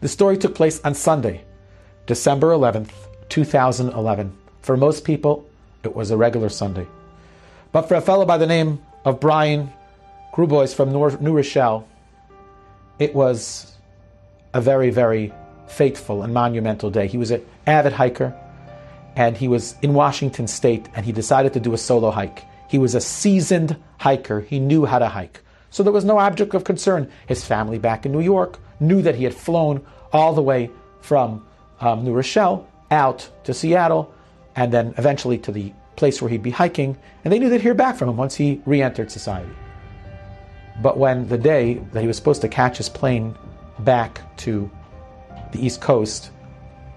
The story took place on Sunday, December 11th, 2011. For most people, it was a regular Sunday. But for a fellow by the name of Brian Grubois from New Rochelle, it was a very, very fateful and monumental day. He was an avid hiker, and he was in Washington State, and he decided to do a solo hike. He was a seasoned hiker. He knew how to hike. So there was no object of concern. His family back in New York knew that he had flown all the way from um, New Rochelle out to Seattle and then eventually to the place where he'd be hiking, and they knew they'd hear back from him once he re entered society. But when the day that he was supposed to catch his plane back to the East Coast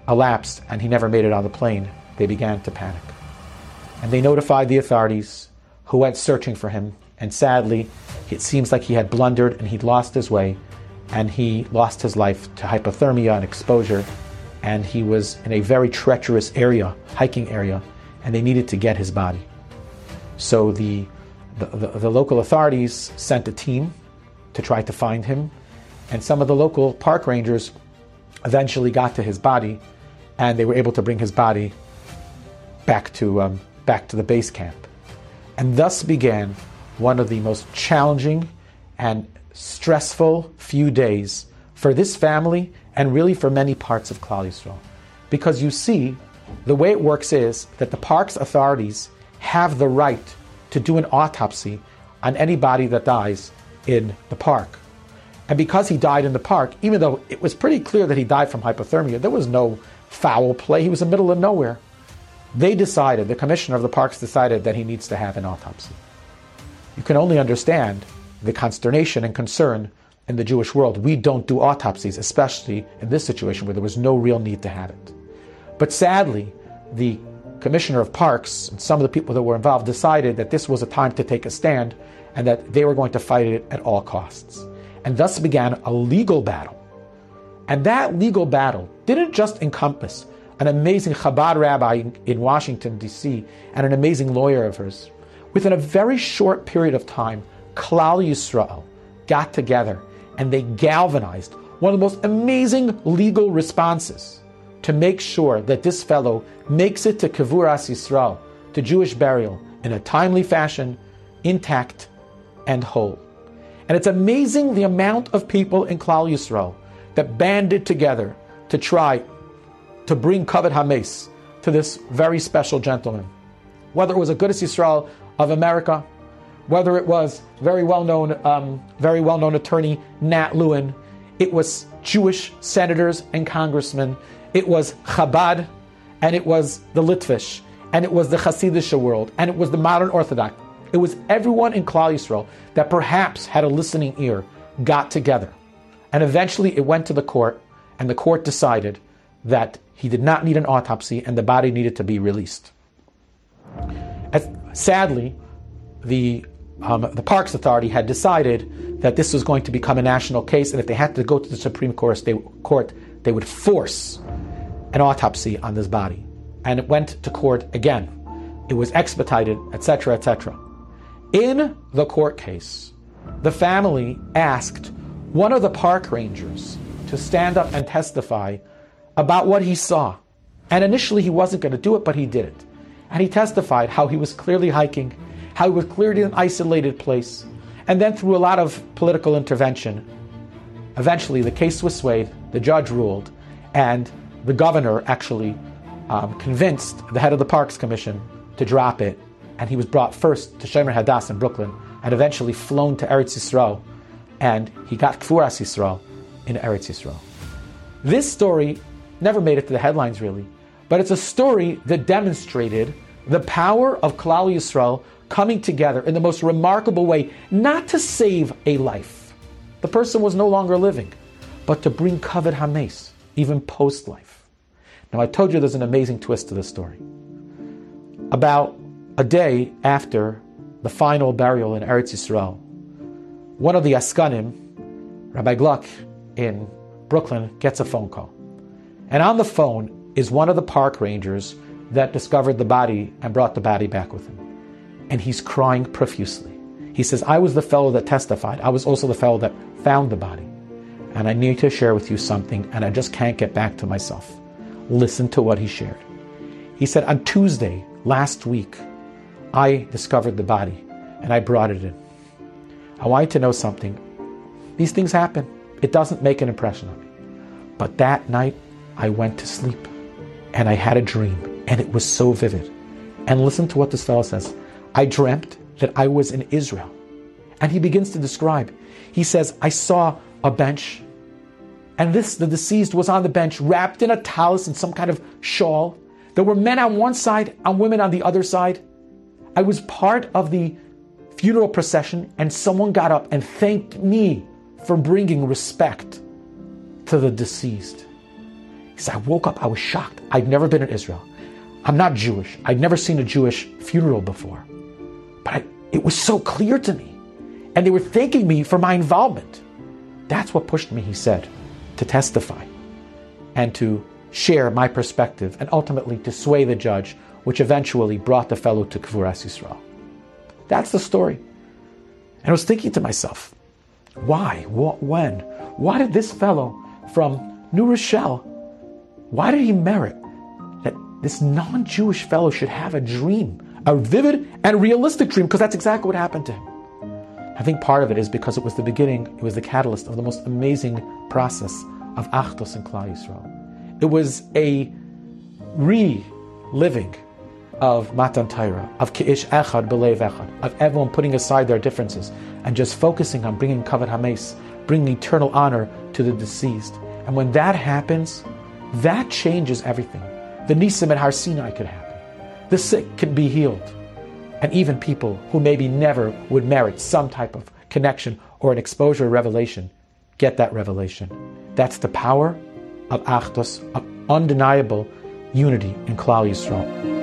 elapsed and he never made it on the plane, they began to panic. And they notified the authorities who went searching for him. And sadly, it seems like he had blundered and he'd lost his way and he lost his life to hypothermia and exposure. And he was in a very treacherous area, hiking area, and they needed to get his body. So the, the, the, the local authorities sent a team to try to find him, and some of the local park rangers eventually got to his body, and they were able to bring his body back to, um, back to the base camp. And thus began one of the most challenging and stressful few days for this family and really for many parts of Klal Yisrael. Because you see, the way it works is that the park's authorities have the right to do an autopsy on anybody that dies in the park. And because he died in the park, even though it was pretty clear that he died from hypothermia, there was no foul play, he was in the middle of nowhere. They decided, the commissioner of the parks decided that he needs to have an autopsy. You can only understand the consternation and concern in the Jewish world. We don't do autopsies, especially in this situation where there was no real need to have it. But sadly, the commissioner of parks and some of the people that were involved decided that this was a time to take a stand and that they were going to fight it at all costs. And thus began a legal battle. And that legal battle didn't just encompass an amazing Chabad rabbi in Washington, D.C., and an amazing lawyer of hers. Within a very short period of time, Klal Yisrael got together and they galvanized one of the most amazing legal responses to make sure that this fellow makes it to Kavuras Yisrael, to Jewish burial, in a timely fashion, intact and whole. And it's amazing the amount of people in Klal Yisrael that banded together to try to bring Kavod Hames to this very special gentleman. Whether it was a Agudas Yisrael of America, whether it was very well-known, um, very well-known attorney Nat Lewin, it was Jewish senators and congressmen, it was Chabad, and it was the Litvish, and it was the Hasidic world, and it was the modern Orthodox. It was everyone in Klal Yisrael that perhaps had a listening ear got together. And eventually it went to the court, and the court decided that he did not need an autopsy and the body needed to be released. As, sadly, the, um, the Parks Authority had decided that this was going to become a national case, and if they had to go to the Supreme Court, they, court, they would force an autopsy on this body. And it went to court again. It was expedited, etc., etc. In the court case, the family asked one of the park rangers to stand up and testify about what he saw. And initially he wasn't going to do it, but he did it. And he testified how he was clearly hiking, how he was cleared in an isolated place. And then through a lot of political intervention, eventually the case was swayed, the judge ruled, and the governor actually um, convinced the head of the Parks Commission to drop it. And he was brought first to Shomer Hadass in Brooklyn and eventually flown to Eretz Yisrael. And he got Kfuras Yisrael in Eretz Yisrael. This story never made it to the headlines really, but it's a story that demonstrated the power of Klal Yisrael coming together in the most remarkable way, not to save a life. The person was no longer living, but to bring Kavod Hames, even post life. Now, I told you there's an amazing twist to this story. About a day after the final burial in Eretz Yisrael, one of the Askanim, Rabbi Gluck in Brooklyn, gets a phone call. And on the phone is one of the park rangers that discovered the body and brought the body back with him. And he's crying profusely. He says, I was the fellow that testified. I was also the fellow that found the body. and I need to share with you something, and I just can't get back to myself. Listen to what he shared. He said, On Tuesday last week, I discovered the body and I brought it in. I want you to know something. These things happen. It doesn't make an impression on me. But that night, I went to sleep and I had a dream, and it was so vivid. And listen to what this fellow says. I dreamt that I was in Israel. And he begins to describe. He says, I saw a bench, and this, the deceased, was on the bench, wrapped in a tallis and some kind of shawl. There were men on one side and women on the other side. I was part of the funeral procession, and someone got up and thanked me for bringing respect to the deceased. He said, I woke up, I was shocked. I'd never been in Israel. I'm not Jewish. I'd never seen a Jewish funeral before. But I, it was so clear to me. And they were thanking me for my involvement. That's what pushed me, he said, to testify and to share my perspective and ultimately to sway the judge, which eventually brought the fellow to Kvuras Yisrael. That's the story. And I was thinking to myself, why? What, when? Why did this fellow from New Rochelle, why did he merit this non Jewish fellow should have a dream, a vivid and realistic dream? Because that's exactly what happened to him. I think part of it is because it was the beginning, it was the catalyst of the most amazing process of Achdus and Klal Yisrael. It was a reliving of Matan Torah, of Ki'ish Echad Belev Echad, of everyone putting aside their differences and just focusing on bringing Kavod Hames, bringing eternal honor to the deceased. And when that happens, that changes everything. The Nisim at Har Sinai could happen. The sick can be healed. And even people who maybe never would merit some type of connection or an exposure or revelation get that revelation. That's the power of Achdus, of undeniable unity in Klal Yisrael.